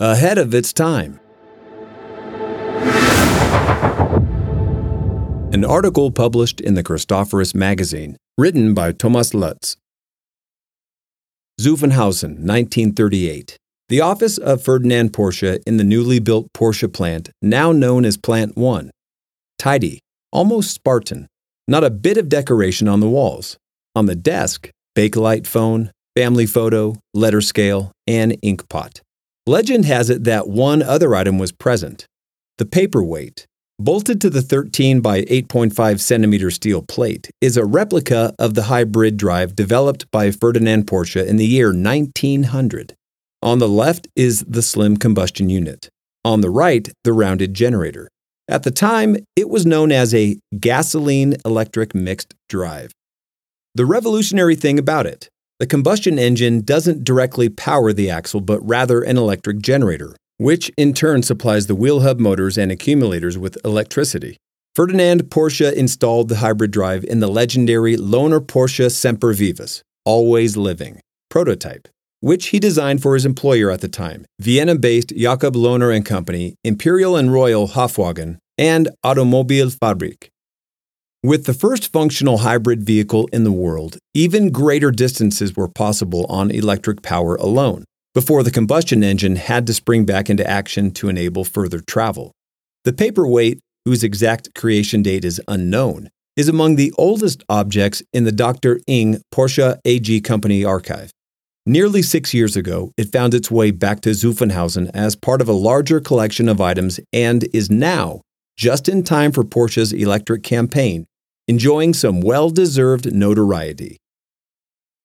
ahead of its time. An article published in the Christophorus magazine, written by Thomas Lutz. Zuffenhausen, 1938. The office of Ferdinand Porsche in the newly built Porsche plant, now known as Plant 1. Tidy, almost Spartan, not a bit of decoration on the walls. On the desk, Bakelite phone, family photo, letter scale, and ink pot. Legend has it that one other item was present the paperweight. Bolted to the 13 by 8.5 centimeter steel plate is a replica of the hybrid drive developed by Ferdinand Porsche in the year 1900. On the left is the slim combustion unit. On the right, the rounded generator. At the time, it was known as a gasoline electric mixed drive. The revolutionary thing about it the combustion engine doesn't directly power the axle, but rather an electric generator, which in turn supplies the wheel hub motors and accumulators with electricity. Ferdinand Porsche installed the hybrid drive in the legendary Lohner Porsche Semper Vivus, always living, prototype, which he designed for his employer at the time, Vienna-based Jakob Lohner and Company, Imperial and Royal Hofwagen, and Automobilfabrik. With the first functional hybrid vehicle in the world, even greater distances were possible on electric power alone, before the combustion engine had to spring back into action to enable further travel. The paperweight, whose exact creation date is unknown, is among the oldest objects in the Dr. Ing Porsche AG Company archive. Nearly six years ago, it found its way back to Zuffenhausen as part of a larger collection of items and is now, just in time for Porsche's electric campaign, enjoying some well deserved notoriety.